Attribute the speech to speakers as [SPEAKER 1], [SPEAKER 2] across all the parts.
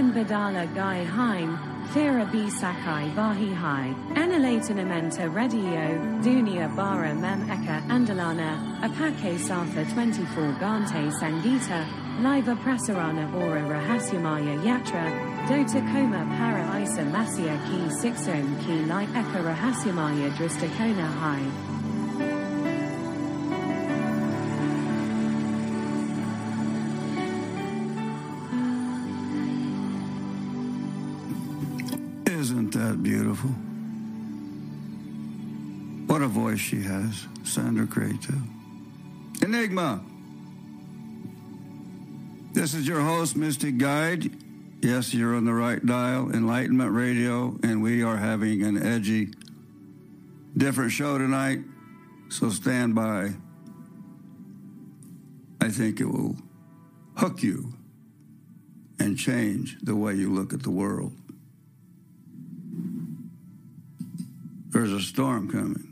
[SPEAKER 1] Sizen Badala Gai Hein, Thera B Sakai Vahi Hai, Enalatanamenta Radio, Dunia Bara Mem Eka Andalana, Apake Satha 24 Gante Sangita, Liva Prasarana Ora Rahasyamaya Yatra, Dota Koma Para Isa Masya Ki Sixom Ki Lai Eka Rahasyamaya Dristakona Hai.
[SPEAKER 2] She has, Sandra Cray, too. Enigma. This is your host, Mystic Guide. Yes, you're on the right dial, Enlightenment Radio, and we are having an edgy, different show tonight. So stand by. I think it will hook you and change the way you look at the world. There's a storm coming.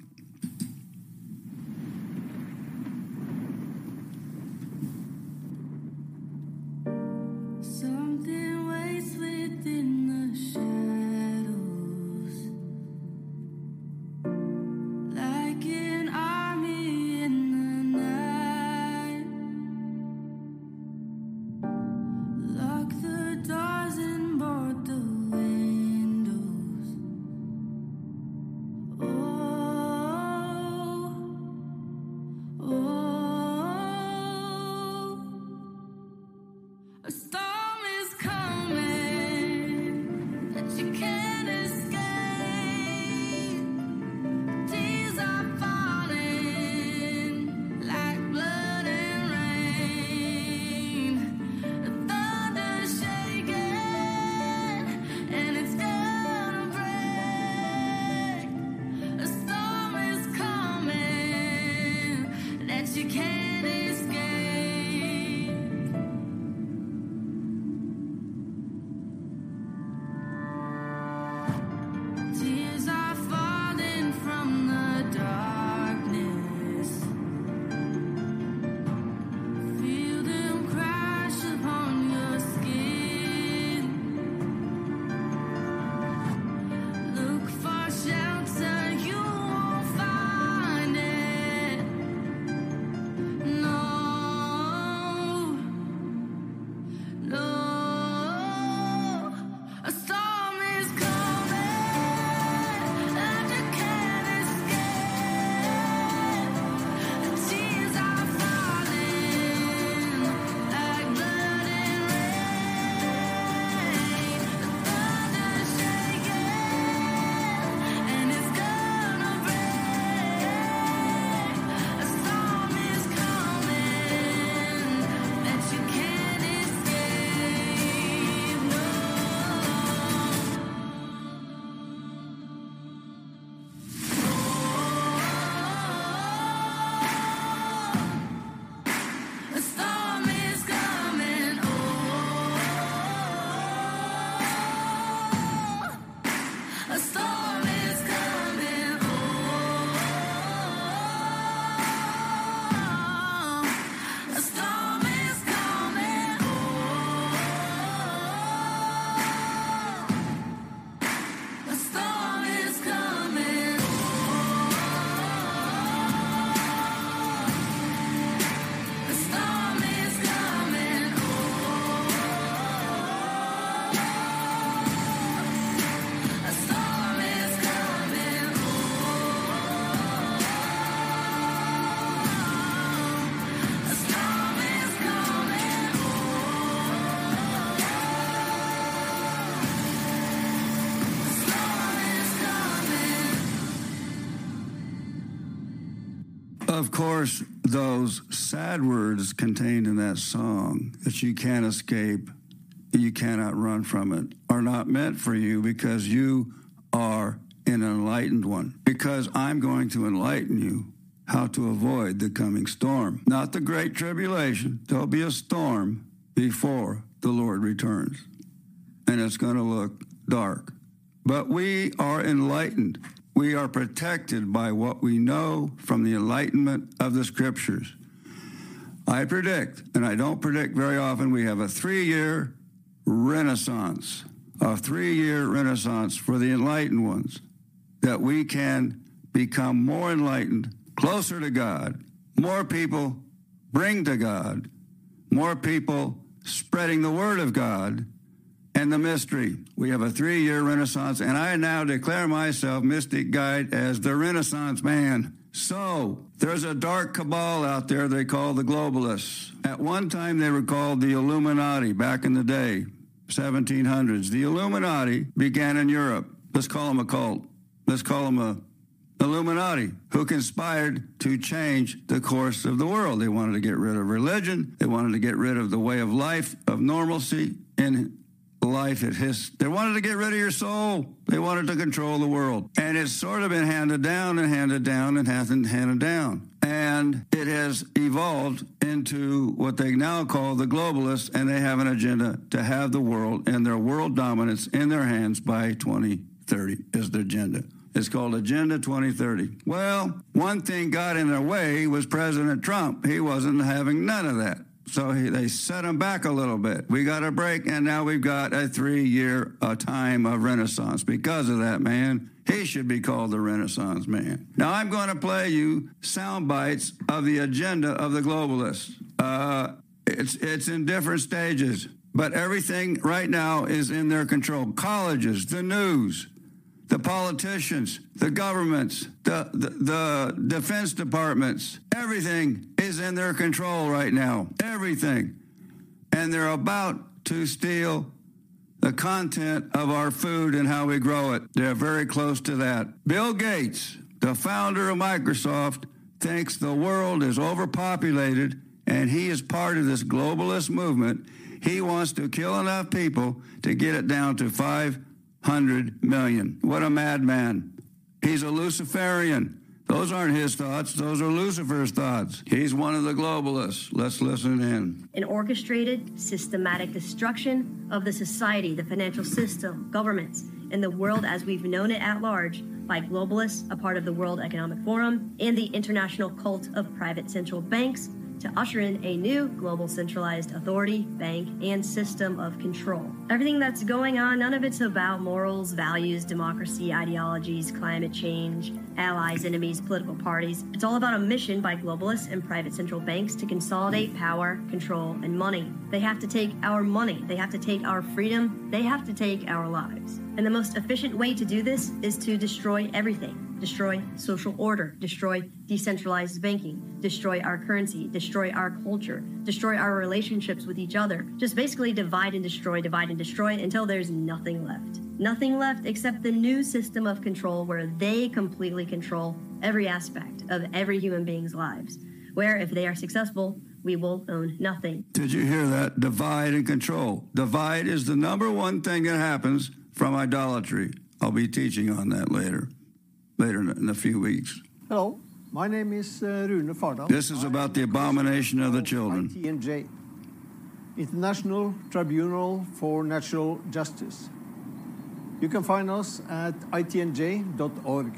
[SPEAKER 2] Of course, those sad words contained in that song that you can't escape, you cannot run from it, are not meant for you because you are an enlightened one. Because I'm going to enlighten you how to avoid the coming storm, not the great tribulation. There'll be a storm before the Lord returns, and it's going to look dark.
[SPEAKER 3] but we are enlightened. We are protected by what we know from the enlightenment of the scriptures. I predict, and I don't predict very often, we have a three year renaissance, a three year renaissance for the enlightened ones, that we can become more enlightened, closer to God, more people bring to God, more people spreading the word of God and the mystery. We have a three year renaissance, and I now declare myself, Mystic Guide, as the Renaissance man. So, there's a dark cabal out there they call the globalists. At one time, they were called the Illuminati back in the day, 1700s. The Illuminati began in Europe. Let's call them a cult. Let's call them a Illuminati who conspired to change the course of the world. They wanted to get rid of religion. They wanted to get rid of the way of life, of normalcy in life at his they wanted to get rid of your soul they wanted to control the world and it's sort of been handed down and handed down and hasn't handed down and it has evolved into what they now call the globalists and they have an agenda to have the world and their world dominance in their hands by 2030 is their agenda it's called Agenda 2030. Well, one thing got in their way was President Trump. He wasn't having none of that. So he, they set him back a little bit. We got a break, and now we've got a three year time of Renaissance. Because of that, man, he should be called the Renaissance man. Now, I'm going to play you sound bites of the agenda of the globalists. Uh, it's, it's in different stages, but everything right now is in their control. Colleges, the news, the politicians, the governments, the, the, the, defense departments, everything is in their control right now. Everything. And they're about to steal the content of our food and how we grow it. They're very close to that. Bill Gates, the founder of Microsoft, thinks the world is overpopulated and he is part of this globalist movement. He wants to kill enough people to get it down to 500 million. What a madman. He's a Luciferian. Those aren't his thoughts, those are Lucifer's thoughts. He's one of the globalists. Let's listen in.
[SPEAKER 4] an orchestrated, systematic destruction of the society, the financial system, governments, and the world as we've known it at large by globalists, a part of the World Economic Forum, and the international cult of private central banks to usher in a new global centralized authority, bank, and system of control. Everything that's going on, none of it's about morals, values, democracy, ideologies, climate change, allies, enemies, political parties. It's all about a mission by globalists and private central banks to consolidate power, control, and money. They have to take our money, they have to take our freedom, they have to take our lives. And the most efficient way to do this is to destroy everything destroy social order, destroy decentralized banking, destroy our currency, destroy our culture, destroy our relationships with each other. Just basically divide and destroy, divide and destroy until there's nothing left. Nothing left except the new system of control where they completely control every aspect of every human being's lives. Where, if they are successful, we will own nothing.
[SPEAKER 3] Did you hear that? Divide and control. Divide is the number one thing that happens from idolatry. I'll be teaching on that later, later in a- in a few weeks.
[SPEAKER 5] Hello, my name is uh, Rune Fardal.
[SPEAKER 3] This is about the abomination of the children.
[SPEAKER 5] ITNJ, International Tribunal for Natural Justice. You can find us at itnj.org.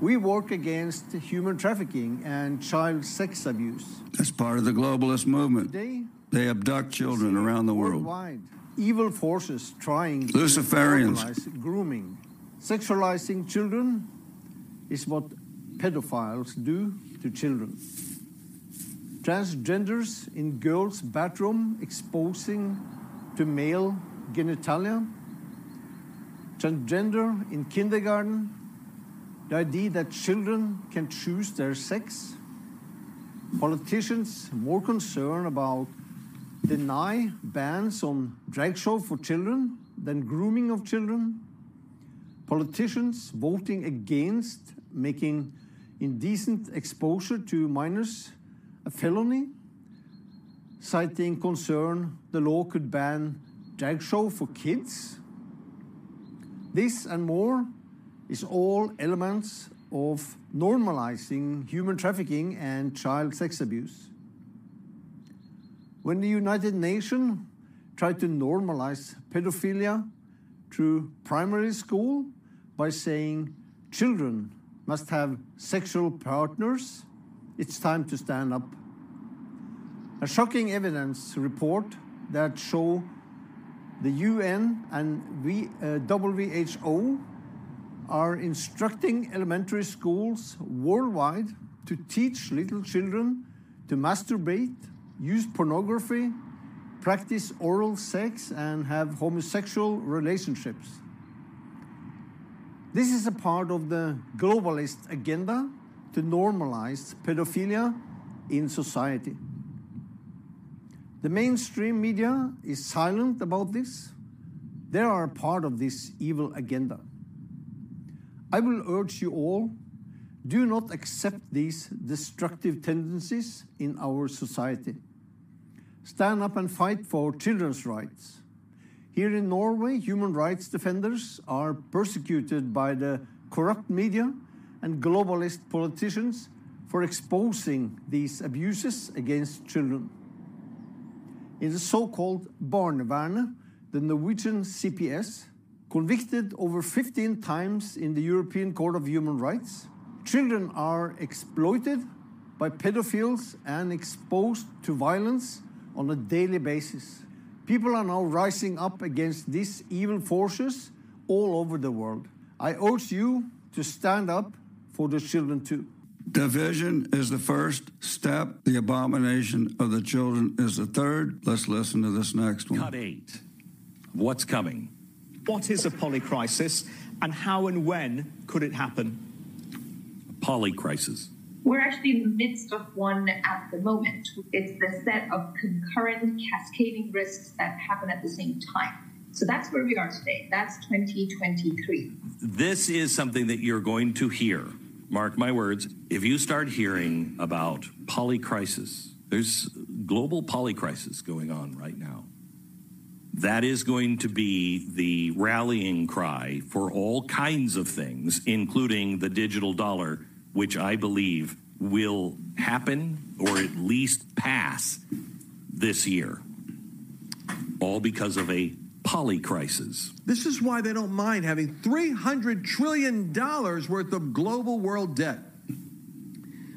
[SPEAKER 5] We work against human trafficking and child sex abuse.
[SPEAKER 3] That's part of the globalist movement.
[SPEAKER 5] Today,
[SPEAKER 3] They abduct children around the world.
[SPEAKER 5] Worldwide, evil forces trying to
[SPEAKER 3] Luciferians.
[SPEAKER 5] normalize grooming. Sexualizing children is what pedophiles do to children. Transgenders in girls' bathroom exposing to male genitalia. Transgender in kindergarten. The idea that children can choose their sex. Politicians more concerned about deny bans on drag show for children than grooming of children. Politicians voting against making indecent exposure to minors a felony, citing concern the law could ban drag show for kids. This and more is all elements of normalizing human trafficking and child sex abuse. When the United Nations tried to normalize pedophilia, through primary school by saying children must have sexual partners, it's time to stand up. A shocking evidence report that show the UN and v, uh, WHO are instructing elementary schools worldwide to teach little children to masturbate, use pornography, practice oral sex, and have homosexual relationships. This is a part of the globalist agenda to normalize pedophilia in society. The mainstream media is silent about this. They are part of this evil agenda. I will urge you all do not accept these destructive tendencies in our society. Stand up and fight for children's rights. Here in Norway, human rights defenders are persecuted by the corrupt media and globalist politicians for exposing these abuses against children. In the so-called Barnevernet, the Norwegian CPS convicted over 15 times in the European Court of Human Rights. Children are exploited by pedophiles and exposed to violence on a daily basis. People are now rising up against these evil forces all over the world. I urge you to stand up for the children too.
[SPEAKER 3] Division is the first step. The abomination of the children is the third. Let's listen to this next one.
[SPEAKER 6] Cut eight. What's coming?
[SPEAKER 7] What is a polycrisis and how and when could it happen?
[SPEAKER 6] Polycrisis.
[SPEAKER 8] We're actually in the midst of one at the moment. It's the set of concurrent cascading risks that happen at the same time. So that's where we are today. That's 2023.
[SPEAKER 6] This is something that you're going to hear. Mark my words. If you start hearing about polycrisis, there's global polycrisis going on right now. That is going to be the rallying cry for all kinds of things, including the digital dollar, which I believe will happen or at least pass this year. All because of a poly crisis.
[SPEAKER 9] This is why they don't mind having $300 trillion worth of global world debt.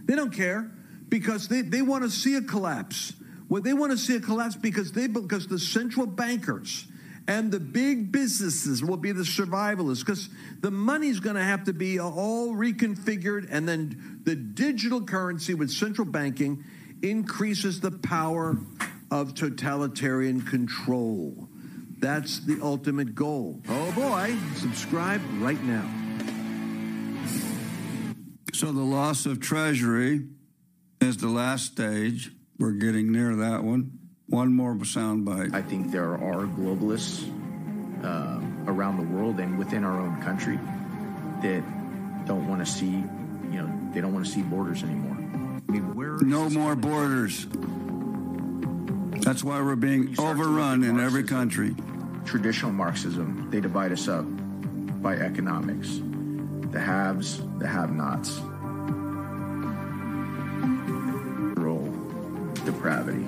[SPEAKER 9] They don't care because they, they want to see a collapse. Well, they want to see a collapse because they because the central bankers and the big businesses will be the survivalists because the money's going to have to be all reconfigured and then the digital currency with central banking increases the power of totalitarian control. That's the ultimate goal. Oh boy, subscribe right now.
[SPEAKER 3] So the loss of treasury is the last stage. We're getting near that one. One more soundbite.
[SPEAKER 10] I think there are globalists uh, around the world and within our own country that don't want to see, you know, they don't want to see borders anymore. I mean, where
[SPEAKER 3] No more borders. That's why we're being
[SPEAKER 10] start to look
[SPEAKER 3] overrun
[SPEAKER 10] at
[SPEAKER 3] in every country.
[SPEAKER 10] traditional Marxism, they divide us up by economics. The haves, the have-nots. Rural depravity,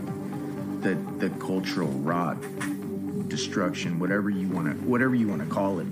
[SPEAKER 10] the the cultural rot, destruction, whatever you want to whatever you want to call it.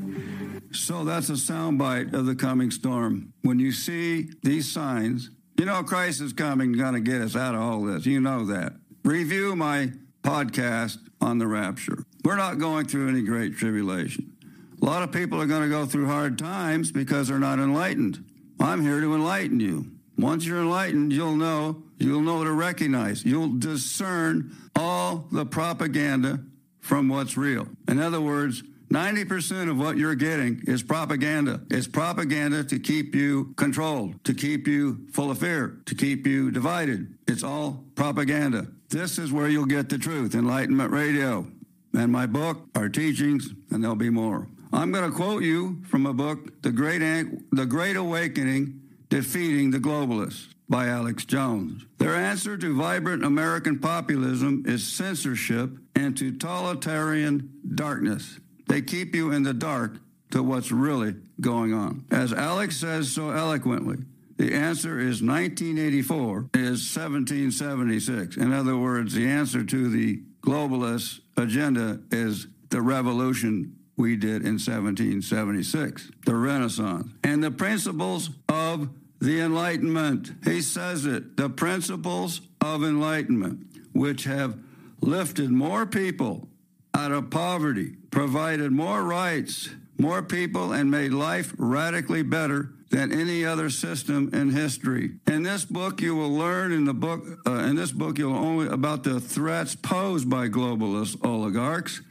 [SPEAKER 3] So that's a soundbite of the coming storm. When you see these signs, you know Christ is coming, going to get us out of all this. You know that. Review my podcast on the rapture. We're not going through any great tribulation. A lot of people are going to go through hard times because they're not enlightened. I'm here to enlighten you. Once you're enlightened, you'll know, you'll know to recognize, you'll discern all the propaganda from what's real. In other words, 90% of what you're getting is propaganda. It's propaganda to keep you controlled, to keep you full of fear, to keep you divided. It's all propaganda. This is where you'll get the truth. Enlightenment Radio and my book, our teachings, and there'll be more. I'm going to quote you from a book, The Great, the Great Awakening Defeating the Globalists by Alex Jones. Their answer to vibrant American populism is censorship and totalitarian darkness. They keep you in the dark to what's really going on. As Alex says so eloquently, the answer is 1984 is 1776. In other words, the answer to the globalist agenda is the revolution we did in 1776, the Renaissance, and the principles of the Enlightenment. He says it the principles of enlightenment, which have lifted more people out of poverty, provided more rights, more people, and made life radically better than any other system in history. In this book, you will learn in the book, uh, in this book, you'll only about the threats posed by globalist oligarchs,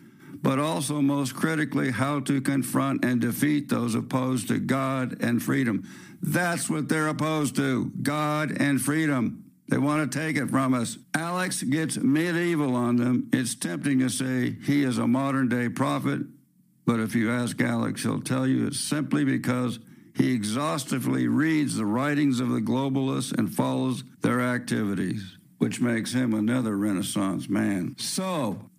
[SPEAKER 3] but also most critically, how to confront and defeat those opposed to God and freedom. That's what they're opposed to God and freedom. They want to take it from us. Alex gets medieval on them. It's tempting to say he is a modern day prophet, but if you ask Alex, he'll tell you it's simply because he exhaustively reads the writings of the globalists and follows their activities, which makes him another Renaissance man. So,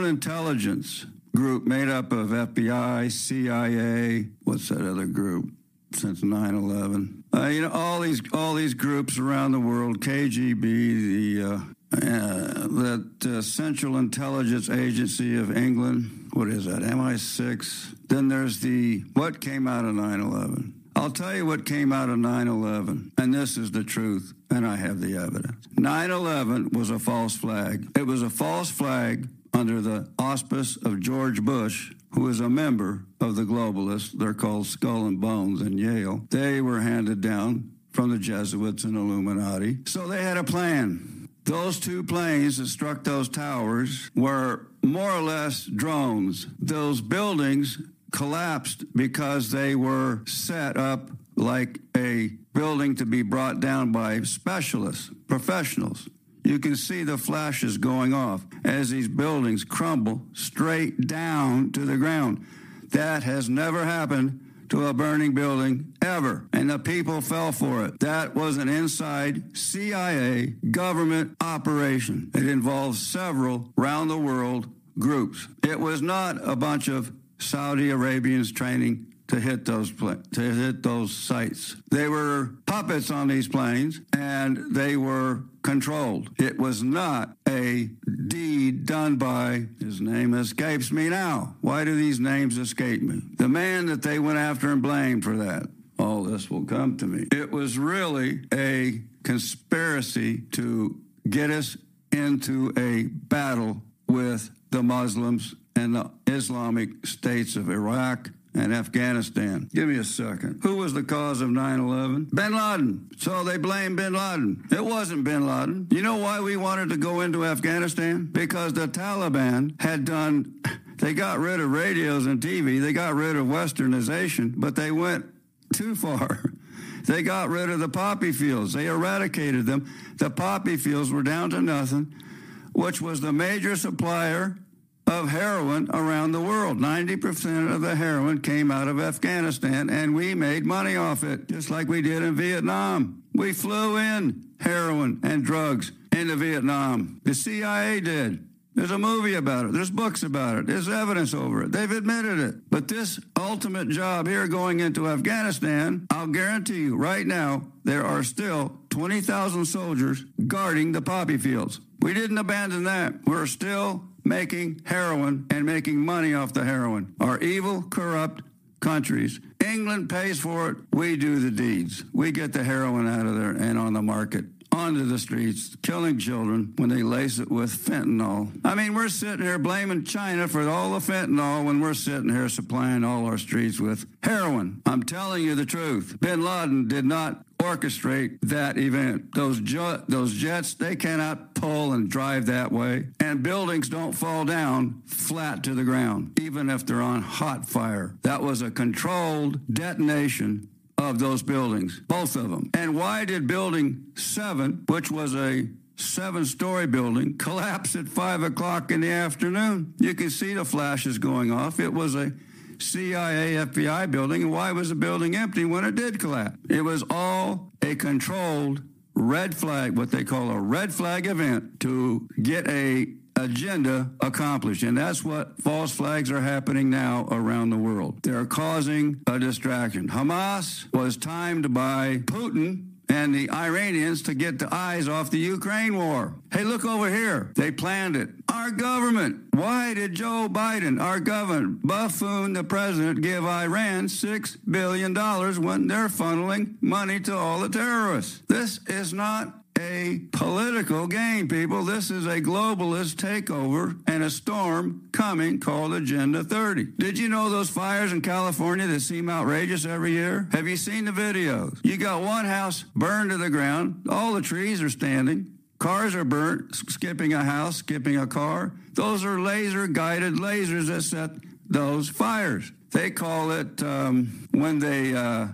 [SPEAKER 3] own intelligence group made up of FBI, CIA, what's that other group? Since 9/11, uh, you know all these all these groups around the world, KGB, the uh, uh, that uh, Central Intelligence Agency of England, what is that? MI6. Then there's the what came out of 9/11. I'll tell you what came out of 9/11, and this is the truth, and I have the evidence. 9/11 was a false flag. It was a false flag under the auspice of George Bush, who is a member of the globalists. They're called Skull and Bones in Yale. They were handed down from the Jesuits and Illuminati. So they had a plan. Those two planes that struck those towers were more or less drones. Those buildings collapsed because they were set up like a building to be brought down by specialists, professionals. You can see the flashes going off as these buildings crumble straight down to the ground. That has never happened to a burning building ever. And the people fell for it. That was an inside CIA government operation. It involved several round the world groups. It was not a bunch of Saudi Arabians training to hit those pla- to hit those sites. They were puppets on these planes and they were controlled. It was not a deed done by his name escapes me now. Why do these names escape me? The man that they went after and blamed for that. All this will come to me. It was really a conspiracy to get us into a battle with the Muslims and the Islamic states of Iraq and Afghanistan. Give me a second. Who was the cause of 9 11? Bin Laden. So they blame Bin Laden. It wasn't Bin Laden. You know why we wanted to go into Afghanistan? Because the Taliban had done, they got rid of radios and TV, they got rid of westernization, but they went too far. They got rid of the poppy fields. They eradicated them. The poppy fields were down to nothing, which was the major supplier of heroin around the world. 90% of the heroin came out of Afghanistan, and we made money off it, just like we did in Vietnam. We flew in heroin and drugs into Vietnam. The CIA did. There's a movie about it. There's books about it. There's evidence over it. They've admitted it. But this ultimate job here going into Afghanistan, I'll guarantee you right now, there are still 20,000 soldiers guarding the poppy fields. We didn't abandon that. We're still making heroin and making money off the heroin. are evil, corrupt countries. England pays for it. We do the deeds. We get the heroin out of there and on the market. Onto the streets, killing children when they lace it with fentanyl. I mean, we're sitting here blaming China for all the fentanyl when we're sitting here supplying all our streets with heroin. I'm telling you the truth. Bin Laden did not orchestrate that event. Those ju- those jets, they cannot pull and drive that way, and buildings don't fall down flat to the ground, even if they're on hot fire. That was a controlled detonation of those buildings, both of them. And why did Building Seven, which was a seven story building, collapse at five o'clock in the afternoon? You can see the flashes going off. It was a CIA FBI building. And why was the building empty when it did collapse? It was all a controlled red flag, what they call a red flag event to get a agenda accomplished. And that's what false flags are happening now around the world. They're causing a distraction. Hamas was timed by Putin and the Iranians to get the eyes off the Ukraine war. Hey, look over here. They planned it. Our government. Why did Joe Biden, our government, buffoon the president, give Iran $6 billion when they're funneling money to all the terrorists? This is not a political game, people. This is a globalist takeover and a storm coming called Agenda 30. Did you know those fires in California that seem outrageous every year? Have you seen the videos? You got one house burned to the ground, all the trees are standing. Cars are burnt, skipping a house, skipping a car. Those are laser guided lasers that set those fires. They call it um, when they uh,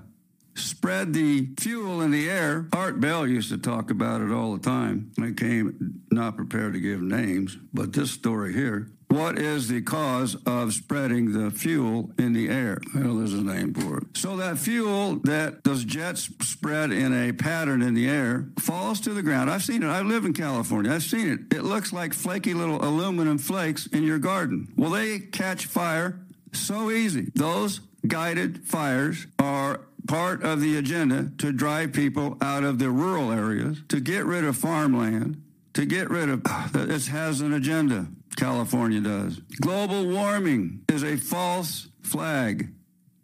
[SPEAKER 3] spread the fuel in the air. Art Bell used to talk about it all the time. I came not prepared to give names, but this story here. What is the cause of spreading the fuel in the air? Well, there's a name for it. So that fuel that those jets spread in a pattern in the air falls to the ground. I've seen it. I live in California. I've seen it. It looks like flaky little aluminum flakes in your garden. Well, they catch fire so easy. Those guided fires are part of the agenda to drive people out of the rural areas, to get rid of farmland, to get rid of this has an agenda. California does. Global warming is a false flag.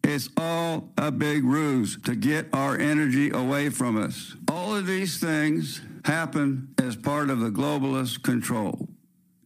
[SPEAKER 3] It's all a big ruse to get our energy away from us. All of these things happen as part of the globalist control.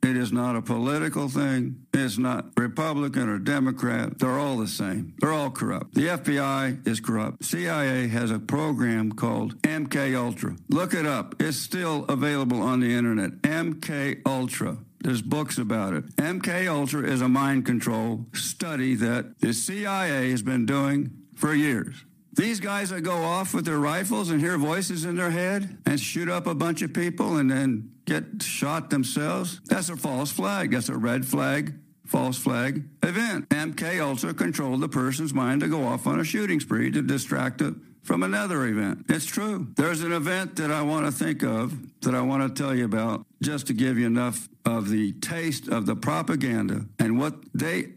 [SPEAKER 3] It is not a political thing. It's not Republican or Democrat. They're all the same. They're all corrupt. The FBI is corrupt. CIA has a program called MK Ultra. Look it up. It's still available on the internet. MK Ultra. There's books about it. MK Ultra is a mind control study that the CIA has been doing for years. These guys that go off with their rifles and hear voices in their head and shoot up a bunch of people and then get shot themselves, that's a false flag. That's a red flag, false flag event. MK Ultra controlled the person's mind to go off on a shooting spree to distract it from another event. It's true. There's an event that I want to think of that I want to tell you about just to give you enough of the taste of the propaganda and what they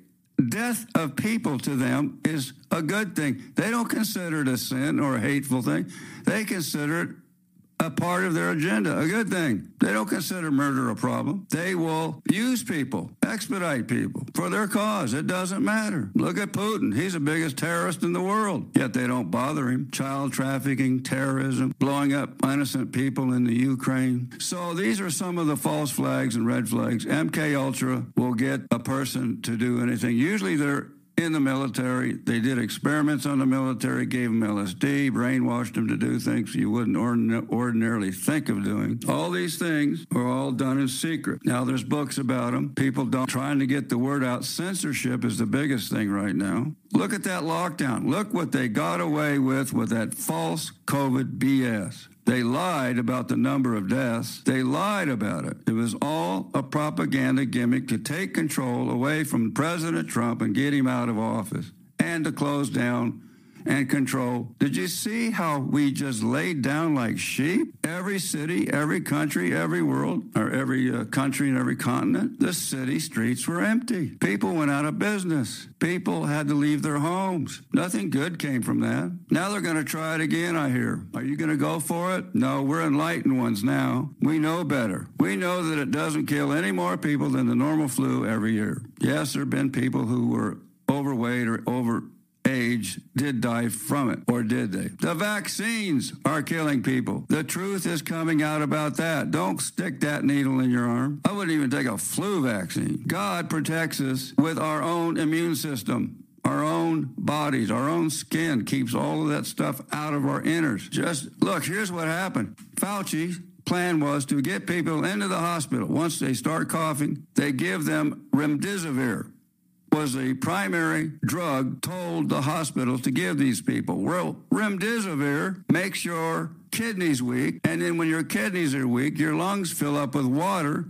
[SPEAKER 3] death of people to them is a good thing. They don't consider it a sin or a hateful thing. They consider it a part of their agenda, a good thing. They don't consider murder a problem. They will use people, expedite people for their cause. It doesn't matter. Look at Putin. He's the biggest terrorist in the world, yet they don't bother him. Child trafficking, terrorism, blowing up innocent people in the Ukraine. So these are some of the false flags and red flags. MK Ultra will get a person to do anything. Usually they're in the military. They did experiments on the military, gave them LSD, brainwashed them to do things you wouldn't ordin- ordinarily think of doing. All these things are all done in secret. Now there's books about them. People don't trying to get the word out. Censorship is the biggest thing right now. Look at that lockdown. Look what they got away with with that false COVID BS. They lied about the number of deaths. They lied about it. It was all a propaganda gimmick to take control away from President Trump and get him out of office and to close down and control. Did you see how we just laid down like sheep? Every city, every country, every world, or every uh, country and every continent, the city streets were empty. People went out of business. People had to leave their homes. Nothing good came from that. Now they're going to try it again, I hear. Are you going to go for it? No, we're enlightened ones now. We know better. We know that it doesn't kill any more people than the normal flu every year. Yes, there have been people who were overweight or over age did die from it, or did they? The vaccines are killing people. The truth is coming out about that. Don't stick that needle in your arm. I wouldn't even take a flu vaccine. God protects us with our own immune system. Our own bodies, our own skin keeps all of that stuff out of our innards. Just look, here's what happened. Fauci plan was to get people into the hospital. Once they start coughing, they give them remdesivir was the primary drug told the hospitals to give these people. Well, remdesivir makes your kidneys weak, and then when your kidneys are weak, your lungs fill up with water.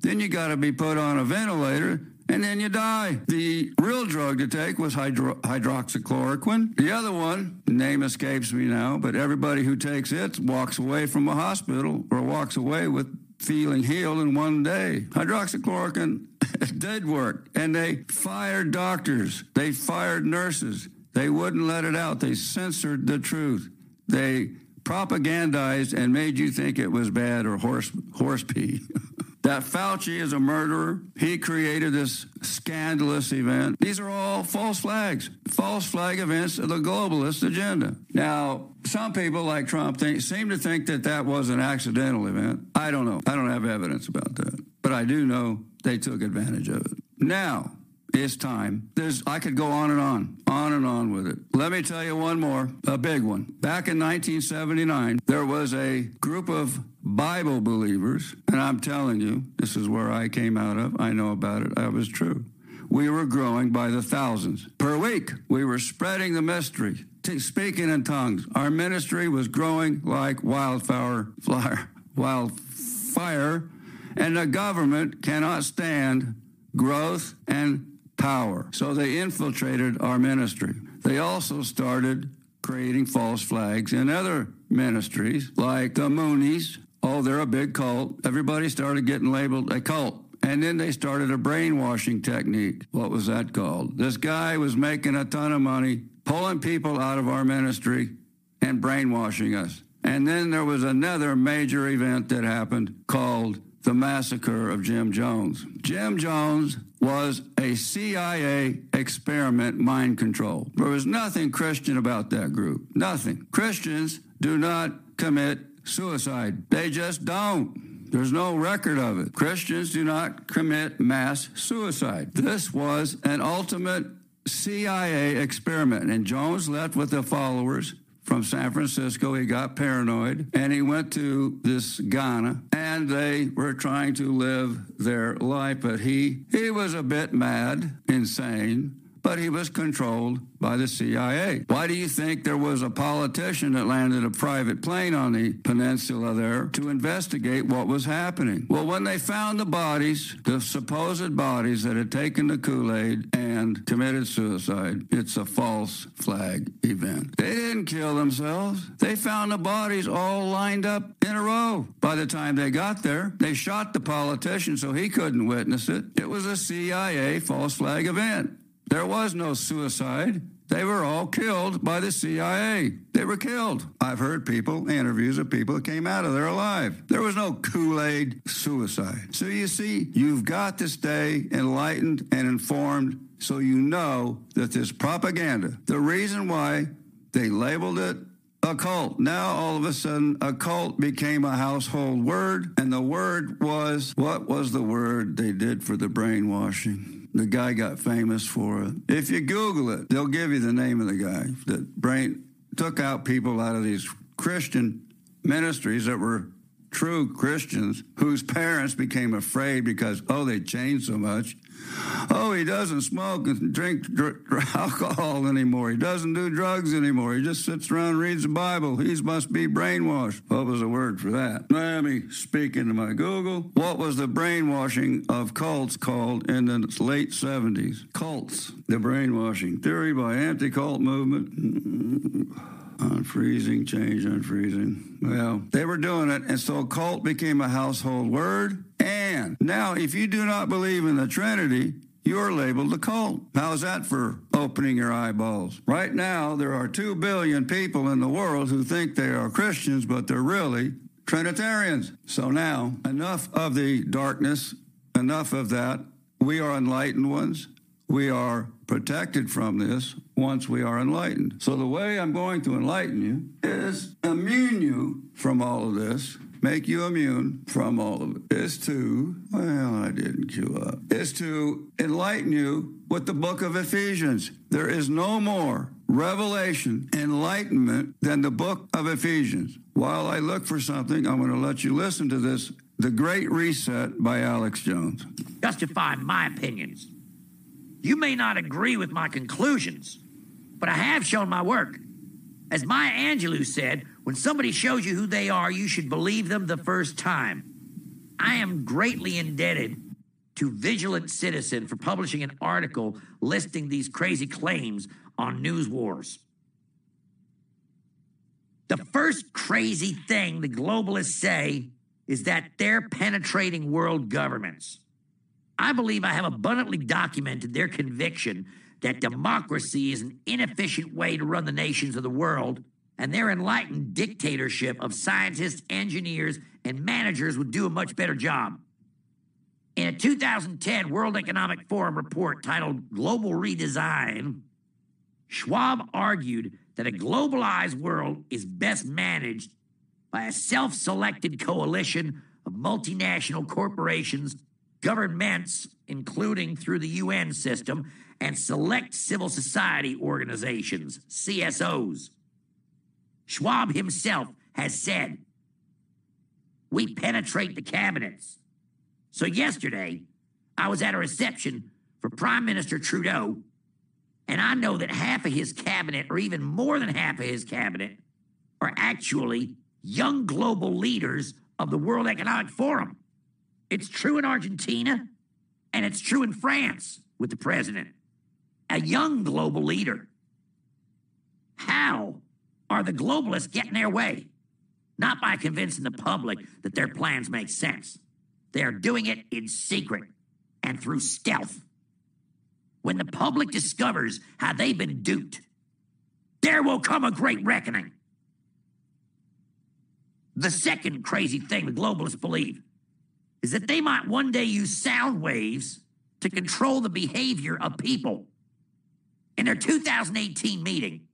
[SPEAKER 3] Then you got to be put on a ventilator, and then you die. The real drug to take was hydro- hydroxychloroquine. The other one, name escapes me now, but everybody who takes it walks away from a hospital or walks away with feeling healed in one day. Hydroxychloroquine did work, and they fired doctors, they fired nurses. They wouldn't let it out. They censored the truth. They propagandized and made you think it was bad or horse horse pee. that Fauci is a murderer. He created this scandalous event. These are all false flags, false flag events of the globalist agenda. Now, some people like Trump think, seem to think that that was an accidental event. I don't know. I don't have evidence about that. But I do know they took advantage of it. Now, it's time. There's I could go on and on, on and on with it. Let me tell you one more, a big one. Back in 1979, there was a group of Bible believers, and I'm telling you, this is where I came out of. I know about it. That was true. We were growing by the thousands per week. We were spreading the mystery, t- speaking in tongues. Our ministry was growing like wildfire, flyer, wildfire, and the government cannot stand growth and power. So they infiltrated our ministry. They also started creating false flags in other ministries, like the Moonies. Oh, they're a big cult. Everybody started getting labeled a cult. And then they started a brainwashing technique. What was that called? This guy was making a ton of money, pulling people out of our ministry and brainwashing us. And then there was another major event that happened called the massacre of Jim Jones. Jim Jones was a CIA experiment mind control. There was nothing Christian about that group. Nothing. Christians do not commit suicide. They just don't. There's no record of it. Christians do not commit mass suicide. This was an ultimate CIA experiment, and Jones left with the followers from San Francisco. He got paranoid and he went to this Guyana and they were trying to live their life. But he, he was a bit mad, insane, but he was controlled by the CIA. Why do you think there was a politician that landed a private plane on the peninsula there to investigate what was happening? Well, when they found the bodies, the supposed bodies that had taken the Kool Aid and committed suicide, it's a false flag event. They didn't kill themselves. They found the bodies all lined up in a row. By the time they got there, they shot the politician so he couldn't witness it. It was a CIA false flag event. There was no suicide. They were all killed by the CIA. They were killed. I've heard people, interviews of people that came out of there alive. There was no Kool Aid suicide. So you see, you've got to stay enlightened and informed so you know that this propaganda, the reason why they labeled it a cult. Now, all of a sudden, a cult became a household word, and the word was what was the word they did for the brainwashing? The guy got famous for it. If you Google it, they'll give you the name of the guy that brain took out people out of these Christian ministries that were true Christians whose parents became afraid because, oh, they changed so much. Oh, he doesn't smoke and drink dr- alcohol anymore. He doesn't do drugs anymore. He just sits around and reads the Bible. He must be brainwashed. What was the word for that? Let me speak into my Google. What was the brainwashing of cults called in the late 70s? Cults. The brainwashing theory by anti-cult movement. Unfreezing, change, unfreezing. Well, they were doing it, and so cult became a household word. And now, if you do not believe in the Trinity, you're labeled a cult. How's that for opening your eyeballs? Right now, there are 2 billion people in the world who think they are Christians, but they're really Trinitarians. So now, enough of the darkness, enough of that. We are enlightened ones. We are protected from this once we are enlightened. So the way I'm going to enlighten you is immune you from all of this, make you immune from all of it, is to, well, I didn't queue up, is to enlighten you with the book of Ephesians. There is no more revelation, enlightenment than the book of Ephesians. While I look for something, I'm going to let you listen to this The Great Reset by Alex Jones.
[SPEAKER 11] justify my opinions. You may not agree with my conclusions, but I have shown my work. As Maya Angelou said, when somebody shows you who they are, you should believe them the first time. I am greatly indebted to Vigilant Citizen for publishing an article listing these crazy claims on News Wars. The first crazy thing the globalists say is that they're penetrating world governments. I believe I have abundantly documented their conviction that democracy is an inefficient way to run the nations of the world and their enlightened dictatorship of scientists, engineers, and managers would do a much better job. In a 2010 World Economic Forum report titled Global Redesign, Schwab argued that a globalized world is best managed by a self selected coalition of multinational corporations, governments, including through the UN system, and select civil society organizations, CSOs. Schwab himself has said, We penetrate the cabinets. So, yesterday, I was at a reception for Prime Minister Trudeau, and I know that half of his cabinet, or even more than half of his cabinet, are actually young global leaders of the World Economic Forum. It's true in Argentina, and it's true in France with the president. A young global leader. How are the globalists getting their way? Not by convincing the public that their plans make sense. They are doing it in secret and through stealth. When the public discovers how they've been duped, there will come a great reckoning. The second crazy thing the globalists believe is that they might one day use sound waves to control the behavior of people. In their 2018 meeting,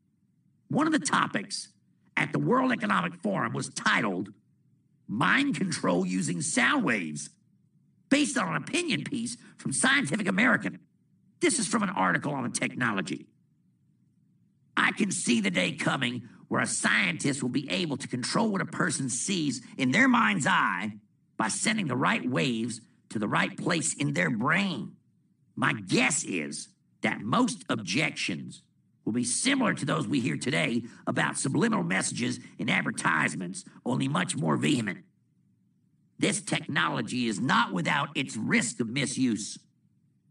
[SPEAKER 11] one of the topics at the World Economic Forum was titled Mind Control Using Sound Waves, based on an opinion piece from Scientific American. This is from an article on the technology. I can see the day coming where a scientist will be able to control what a person sees in their mind's eye by sending the right waves to the right place in their brain. My guess is that most objections will be similar to those we hear today about subliminal messages in advertisements, only much more vehement. This technology is not without its risk of misuse.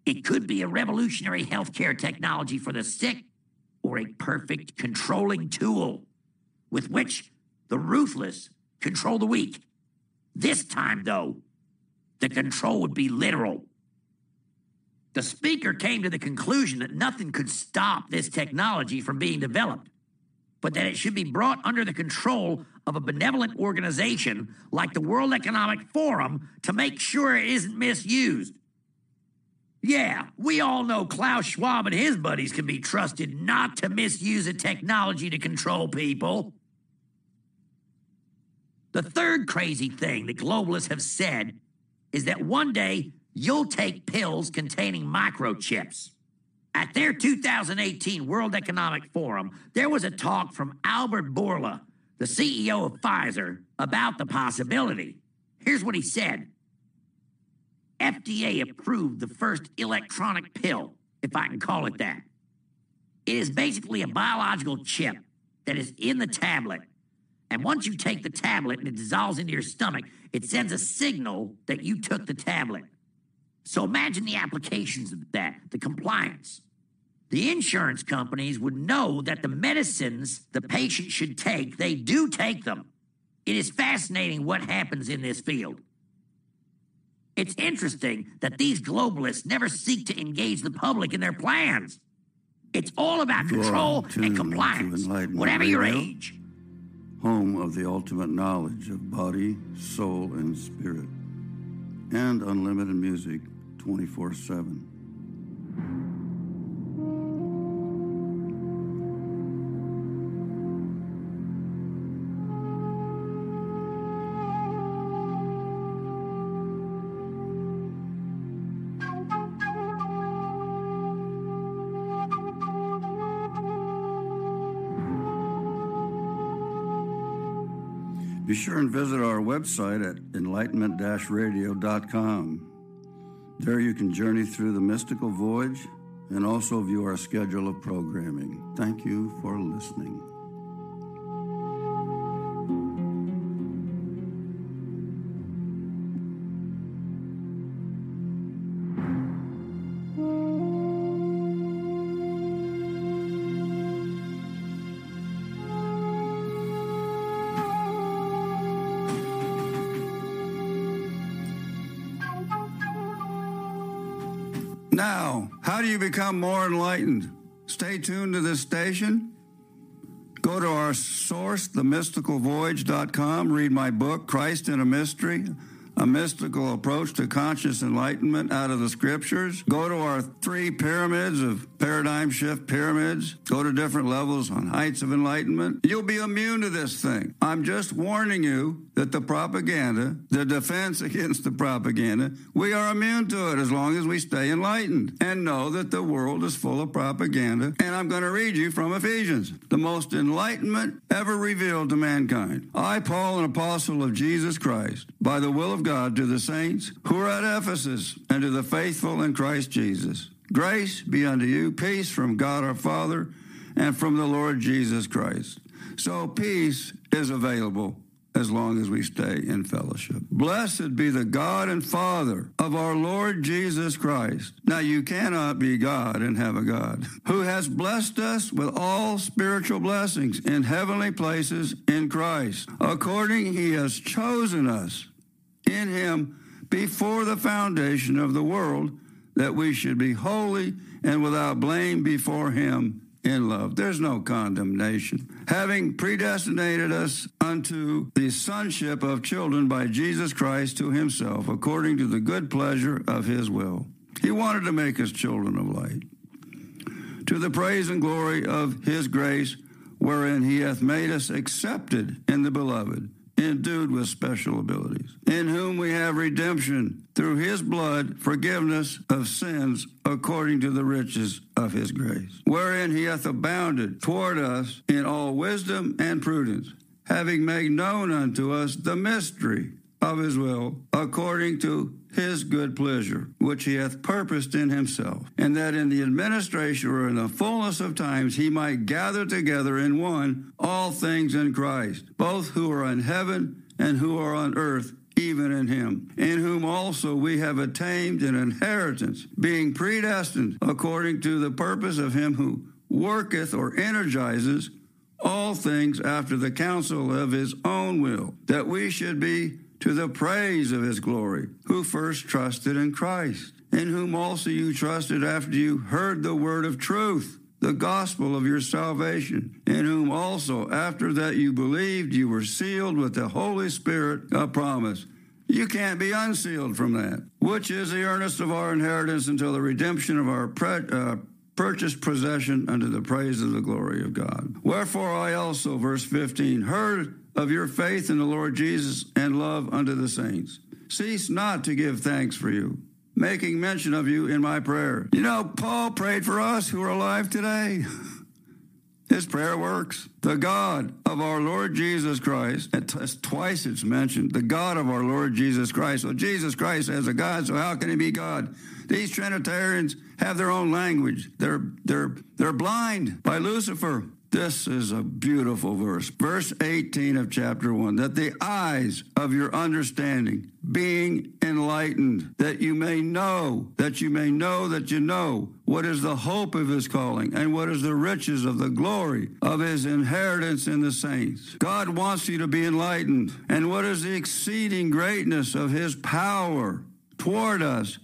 [SPEAKER 11] It could be a revolutionary healthcare technology for the sick or a perfect controlling tool with which the ruthless control the weak. This time, though, the control would be literal. The speaker came to the conclusion that nothing could stop this technology from being developed, but that it should be brought under the control of a benevolent organization like the World Economic Forum to make sure it isn't misused. Yeah, we all know Klaus Schwab and his buddies can be trusted not to misuse a technology to control people. The third crazy thing the globalists have said is that one day you'll take pills containing microchips. At their 2018 World Economic Forum, there was a talk from Albert Bourla, the CEO of Pfizer, about the possibility. Here's what he said FDA approved the first electronic pill, if I can call it that. It is basically a biological chip that is in the tablet. And once you take the tablet and it dissolves into your stomach, it sends a signal that you took the tablet. So imagine the applications of that, the compliance. The insurance companies would know that the medicines the patient should take, they do take them. It is fascinating what happens in this field. It's interesting that these globalists never seek to engage the public in their plans. It's all about control and compliance, whatever your age.
[SPEAKER 3] home of the ultimate knowledge of body, soul, and spirit, and unlimited music 24 7. Be sure and visit our website at enlightenment radio.com. There you can journey through the mystical voyage and also view our schedule of programming. Thank you for listening. Now, how do you become more enlightened? Stay tuned to this station. Go to our source, themysticalvoyage.com, read my book, Christ in a Mystery, a mystical approach to conscious enlightenment out of the scriptures. Go to our three pyramids of paradigm shift pyramids. Go to different levels on heights of enlightenment. You'll be immune to this thing. I'm just warning you that the propaganda, the defense against the propaganda, we are immune to it as long as we stay enlightened and know that the world is full of propaganda. And I'm going to read you from Ephesians, the most enlightenment ever revealed to mankind. I, Paul, an apostle of Jesus Christ, by the will of God to the saints who are at Ephesus and to the faithful in Christ Jesus. Grace be unto you, peace from God our Father and from the Lord Jesus Christ. So peace is available as long as we stay in fellowship. Blessed be the God and Father of our Lord Jesus Christ. Now you cannot be God and have a God who has blessed us with all spiritual blessings in heavenly places in Christ, according he has chosen us in him before the foundation of the world that we should be holy and without blame before him in love. There's no condemnation. Having predestinated us unto the sonship of children by Jesus Christ to himself, according to the good pleasure of his will. He wanted to make us children of light. To the praise and glory of his grace, wherein he hath made us accepted in the beloved endued with special abilities, in whom we have redemption through his blood, forgiveness of sins according to the riches of his grace, wherein he hath abounded toward us in all wisdom and prudence, having made known unto us the mystery of his will, according to his good pleasure, which he hath purposed in himself, and that in the administration or in the fullness of times he might gather together in one all things in Christ, both who are in heaven and who are on earth, even in him, in whom also we have attained an inheritance, being predestined according to the purpose of him who worketh or energizes all things after the counsel of his own will, that we should be to the praise of his glory, who first trusted in Christ, in whom also you trusted after you heard the word of truth, the gospel of your salvation, in whom also after that you believed, you were sealed with the Holy Spirit of promise. You can't be unsealed from that, which is the earnest of our inheritance until the redemption of our pre- uh, purchased possession unto the praise of the glory of God. Wherefore I also, verse 15, heard of your faith in the Lord Jesus and love unto the saints. Cease not to give thanks for you, making mention of you in my prayer. You know, Paul prayed for us who are alive today. His prayer works. The God of our Lord Jesus Christ, it's twice it's mentioned, the God of our Lord Jesus Christ. So Jesus Christ as a God, so how can he be God? These Trinitarians have their own language. They're they're they're blind by Lucifer. This is a beautiful verse. Verse 18 of chapter 1 that the eyes of your understanding being enlightened, that you may know, that you may know that you know what is the hope of his calling and what is the riches of the glory of his inheritance in the saints. God wants you to be enlightened. And what is the exceeding greatness of his power toward us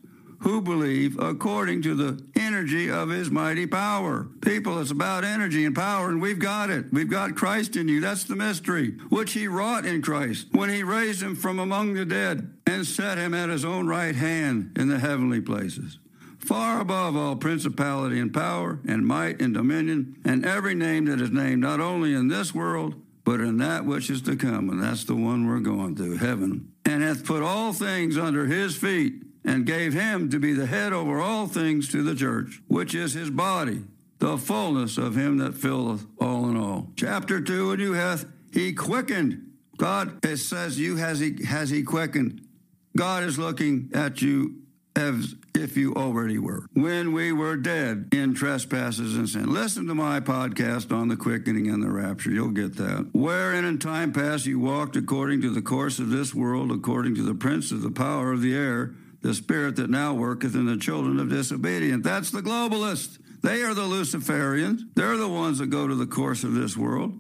[SPEAKER 3] who believe according to the energy of his mighty power. People, it's about energy and power, and we've got it. We've got Christ in you. That's the mystery, which he wrought in Christ when he raised him from among the dead and set him at his own right hand in the heavenly places. Far above all principality and power and might and dominion and every name that is named, not only in this world, but in that which is to come. And that's the one we're going to, heaven. And hath put all things under his feet and gave him to be the head over all things to the church, which is his body, the fullness of him that filleth all in all. Chapter 2, and you hath he quickened. God, it says, you has he, has he quickened. God is looking at you as if you already were. When we were dead in trespasses and sin. Listen to my podcast on the quickening and the rapture. You'll get that. Wherein in time past you walked according to the course of this world, according to the prince of the power of the air the spirit that now worketh in the children of disobedience. That's the globalists. They are the Luciferians. They're the ones that go to the course of this world,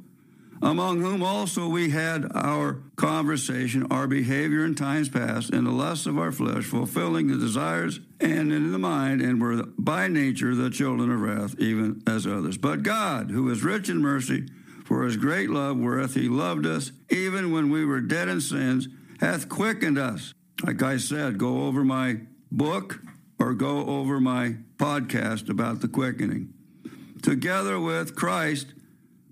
[SPEAKER 3] among whom also we had our conversation, our behavior in times past, in the lusts of our flesh, fulfilling the desires and in the mind, and were by nature the children of wrath, even as others. But God, who is rich in mercy, For his great love, wherewith he loved us, even when we were dead in sins, hath quickened us. Like I said, go over my book or go over my podcast about the quickening. Together with Christ,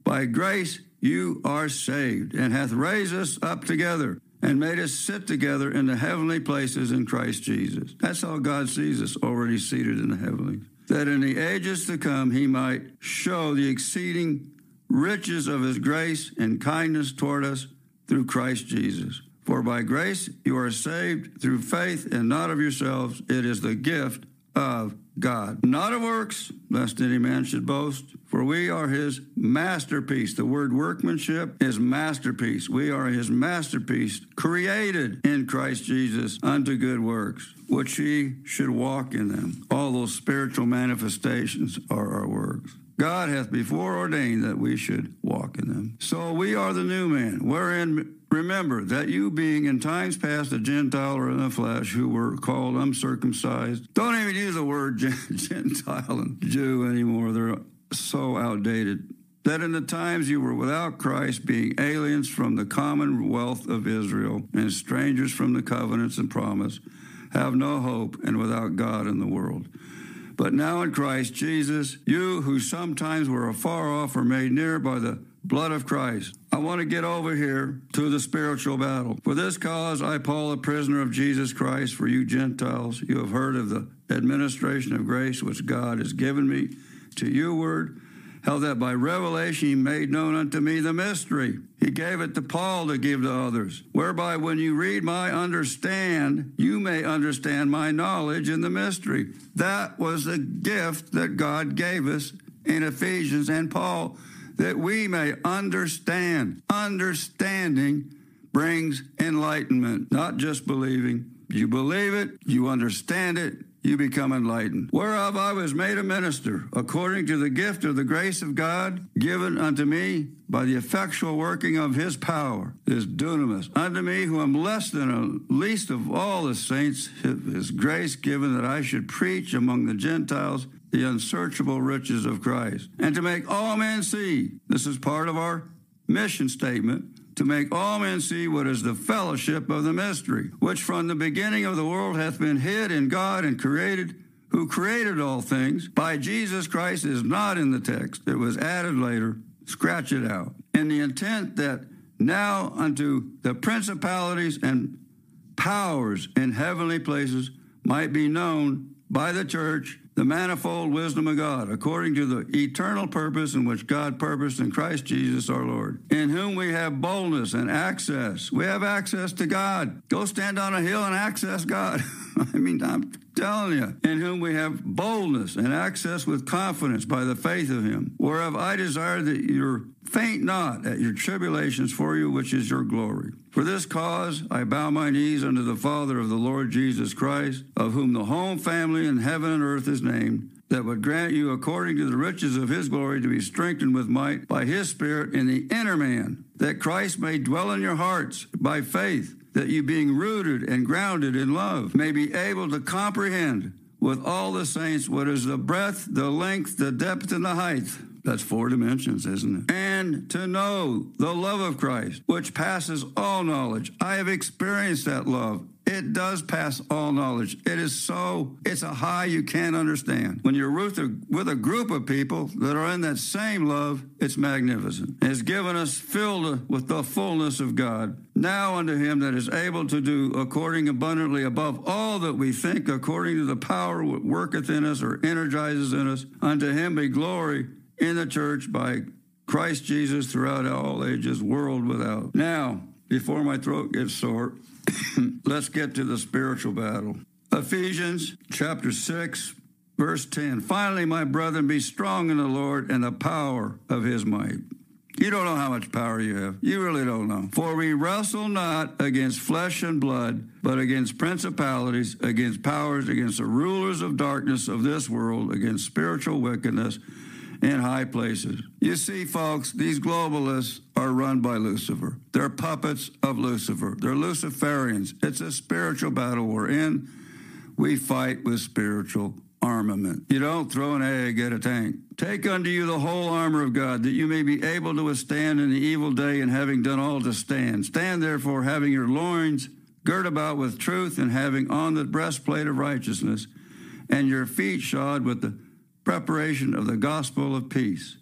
[SPEAKER 3] by grace you are saved, and hath raised us up together and made us sit together in the heavenly places in Christ Jesus. That's how God sees us, already seated in the heavenlies. That in the ages to come he might show the exceeding riches of his grace and kindness toward us through Christ Jesus. For by grace you are saved through faith and not of yourselves. It is the gift of God, not of works, lest any man should boast. For we are his masterpiece. The word workmanship is masterpiece. We are his masterpiece, created in Christ Jesus unto good works, which he should walk in them. All those spiritual manifestations are our works. God hath before ordained that we should walk in them. So we are the new man, wherein remember that you being in times past a Gentile or in the flesh who were called uncircumcised. Don't even use the word Gentile and Jew anymore. They're so outdated. That in the times you were without Christ, being aliens from the commonwealth of Israel and strangers from the covenants and promise, have no hope and without God in the world. But now in Christ Jesus, you who sometimes were afar off are made near by the blood of Christ. I want to get over here to the spiritual battle. For this cause, I, Paul, a prisoner of Jesus Christ, for you Gentiles, you have heard of the administration of grace which God has given me to you, word, how that by revelation he made known unto me the mystery. He gave it to Paul to give to others, whereby when you read my understand, you may understand my knowledge in the mystery. That was the gift that God gave us in Ephesians and Paul, that we may understand. Understanding brings enlightenment, not just believing. You believe it, you understand it, you become enlightened. Whereof I was made a minister, according to the gift of the grace of God given unto me by the effectual working of his power, this dunamis, unto me who am less than a least of all the saints, his grace given that I should preach among the Gentiles the unsearchable riches of Christ, and to make all men see. This is part of our mission statement to make all men see what is the fellowship of the mystery, which from the beginning of the world hath been hid in God and created, who created all things. By Jesus Christ is not in the text, it was added later. Scratch it out. In the intent that now unto the principalities and powers in heavenly places might be known by the church the manifold wisdom of God, according to the eternal purpose in which God purposed in Christ Jesus our Lord, in whom we have boldness and access. We have access to God. Go stand on a hill and access God. I mean, I'm telling you, in whom we have boldness and access with confidence by the faith of Him, whereof I desire that you faint not at your tribulations for you, which is your glory. For this cause I bow my knees unto the Father of the Lord Jesus Christ, of whom the whole family in heaven and earth is named, that would grant you according to the riches of his glory to be strengthened with might by his Spirit in the inner man, that Christ may dwell in your hearts by faith, that you being rooted and grounded in love may be able to comprehend with all the saints what is the breadth, the length, the depth, and the height. That's four dimensions, isn't it? And to know the love of Christ, which passes all knowledge. I have experienced that love. It does pass all knowledge. It is so, it's a high you can't understand. When you're with a, group of people that are in that same love, it's magnificent. It has given us filled with the fullness of God. Now unto him that is able to do according abundantly above all that we think, according to the power that worketh in us or energizes in us, unto him be glory in the church by Christ Jesus throughout all ages, world without. Now, before my throat gets sore, let's get to the spiritual battle. Ephesians chapter 6, verse 10. Finally, my brethren, be strong in the Lord and the power of his might. You don't know how much power you have. You really don't know. For we wrestle not against flesh and blood, but against principalities, against powers, against the rulers of darkness of this world, against spiritual wickedness in high places. You see, folks, these globalists are run by Lucifer. They're puppets of Lucifer. They're Luciferians. It's a spiritual battle we're in. We fight with spiritual armament. You don't throw an egg at a tank. Take unto you the whole armor of God, that you may be able to withstand in the evil day, and having done all to stand. Stand therefore, having your loins girt about with truth, and having on the breastplate of righteousness, and your feet shod with the preparation of the gospel of peace.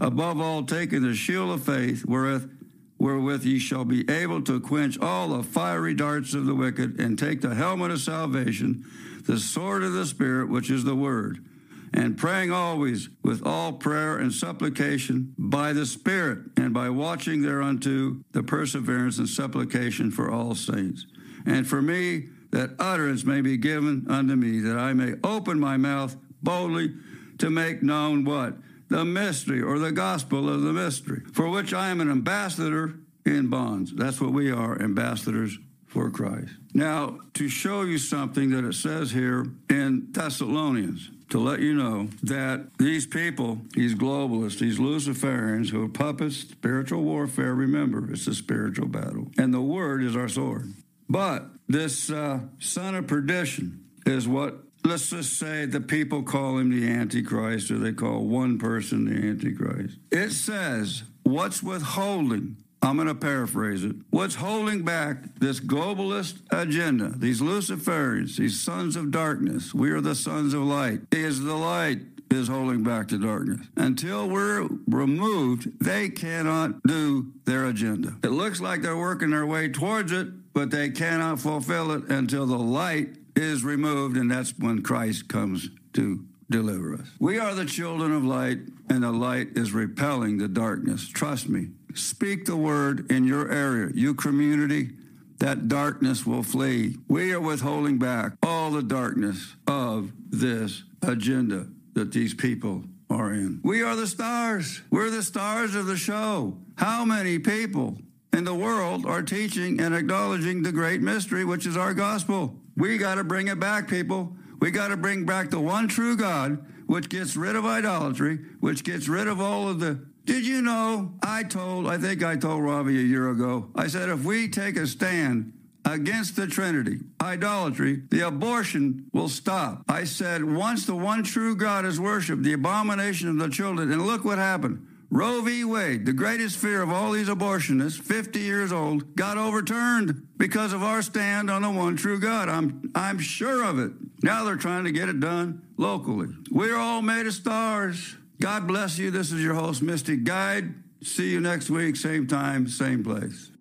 [SPEAKER 3] Above all, taking the shield of faith, wherewith wherewith ye shall be able to quench all the fiery darts of the wicked, and take the helmet of salvation, the sword of the Spirit, which is the word, and praying always with all prayer and supplication by the Spirit, and by watching thereunto the perseverance and supplication for all saints. And for me, that utterance may be given unto me, that I may open my mouth boldly to make known what? The mystery or the gospel of the mystery, for which I am an ambassador in bonds. That's what we are, ambassadors for Christ. Now, to show you something that it says here in Thessalonians, to let you know that these people, these globalists, these Luciferians who are puppets, spiritual warfare, remember, it's a spiritual battle. And the word is our sword. But this uh, son of perdition is what let's just say the people call him the Antichrist, or they call one person the Antichrist. It says, what's withholding? I'm going to paraphrase it. What's holding back this globalist agenda, these Luciferians, these sons of darkness, we are the sons of light, is the light is holding back the darkness. Until we're removed, they cannot do their agenda. It looks like they're working their way towards it, but they cannot fulfill it until the light is removed, and that's when Christ comes to deliver us. We are the children of light, and the light is repelling the darkness. Trust me. Speak the word in your area, you community. That darkness will flee. We are withholding back all the darkness of this agenda that these people are in. We are the stars. We're the stars of the show. How many people in the world are teaching and acknowledging the great mystery, which is our gospel? We got to bring it back, people. We got to bring back the one true God, which gets rid of idolatry, which gets rid of all of the. Did you know? I told, I think I told Robbie a year ago, I said, if we take a stand against the Trinity, idolatry, the abortion will stop. I said, once the one true God is worshiped, the abomination of the children, and look what happened. Roe v. Wade, the greatest fear of all these abortionists, 50 years old, got overturned because of our stand on the one true God. I'm, I'm sure of it. Now they're trying to get it done locally. We're all made of stars. God bless you. This is your host, Mystic Guide. See you next week, same time, same place.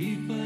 [SPEAKER 12] People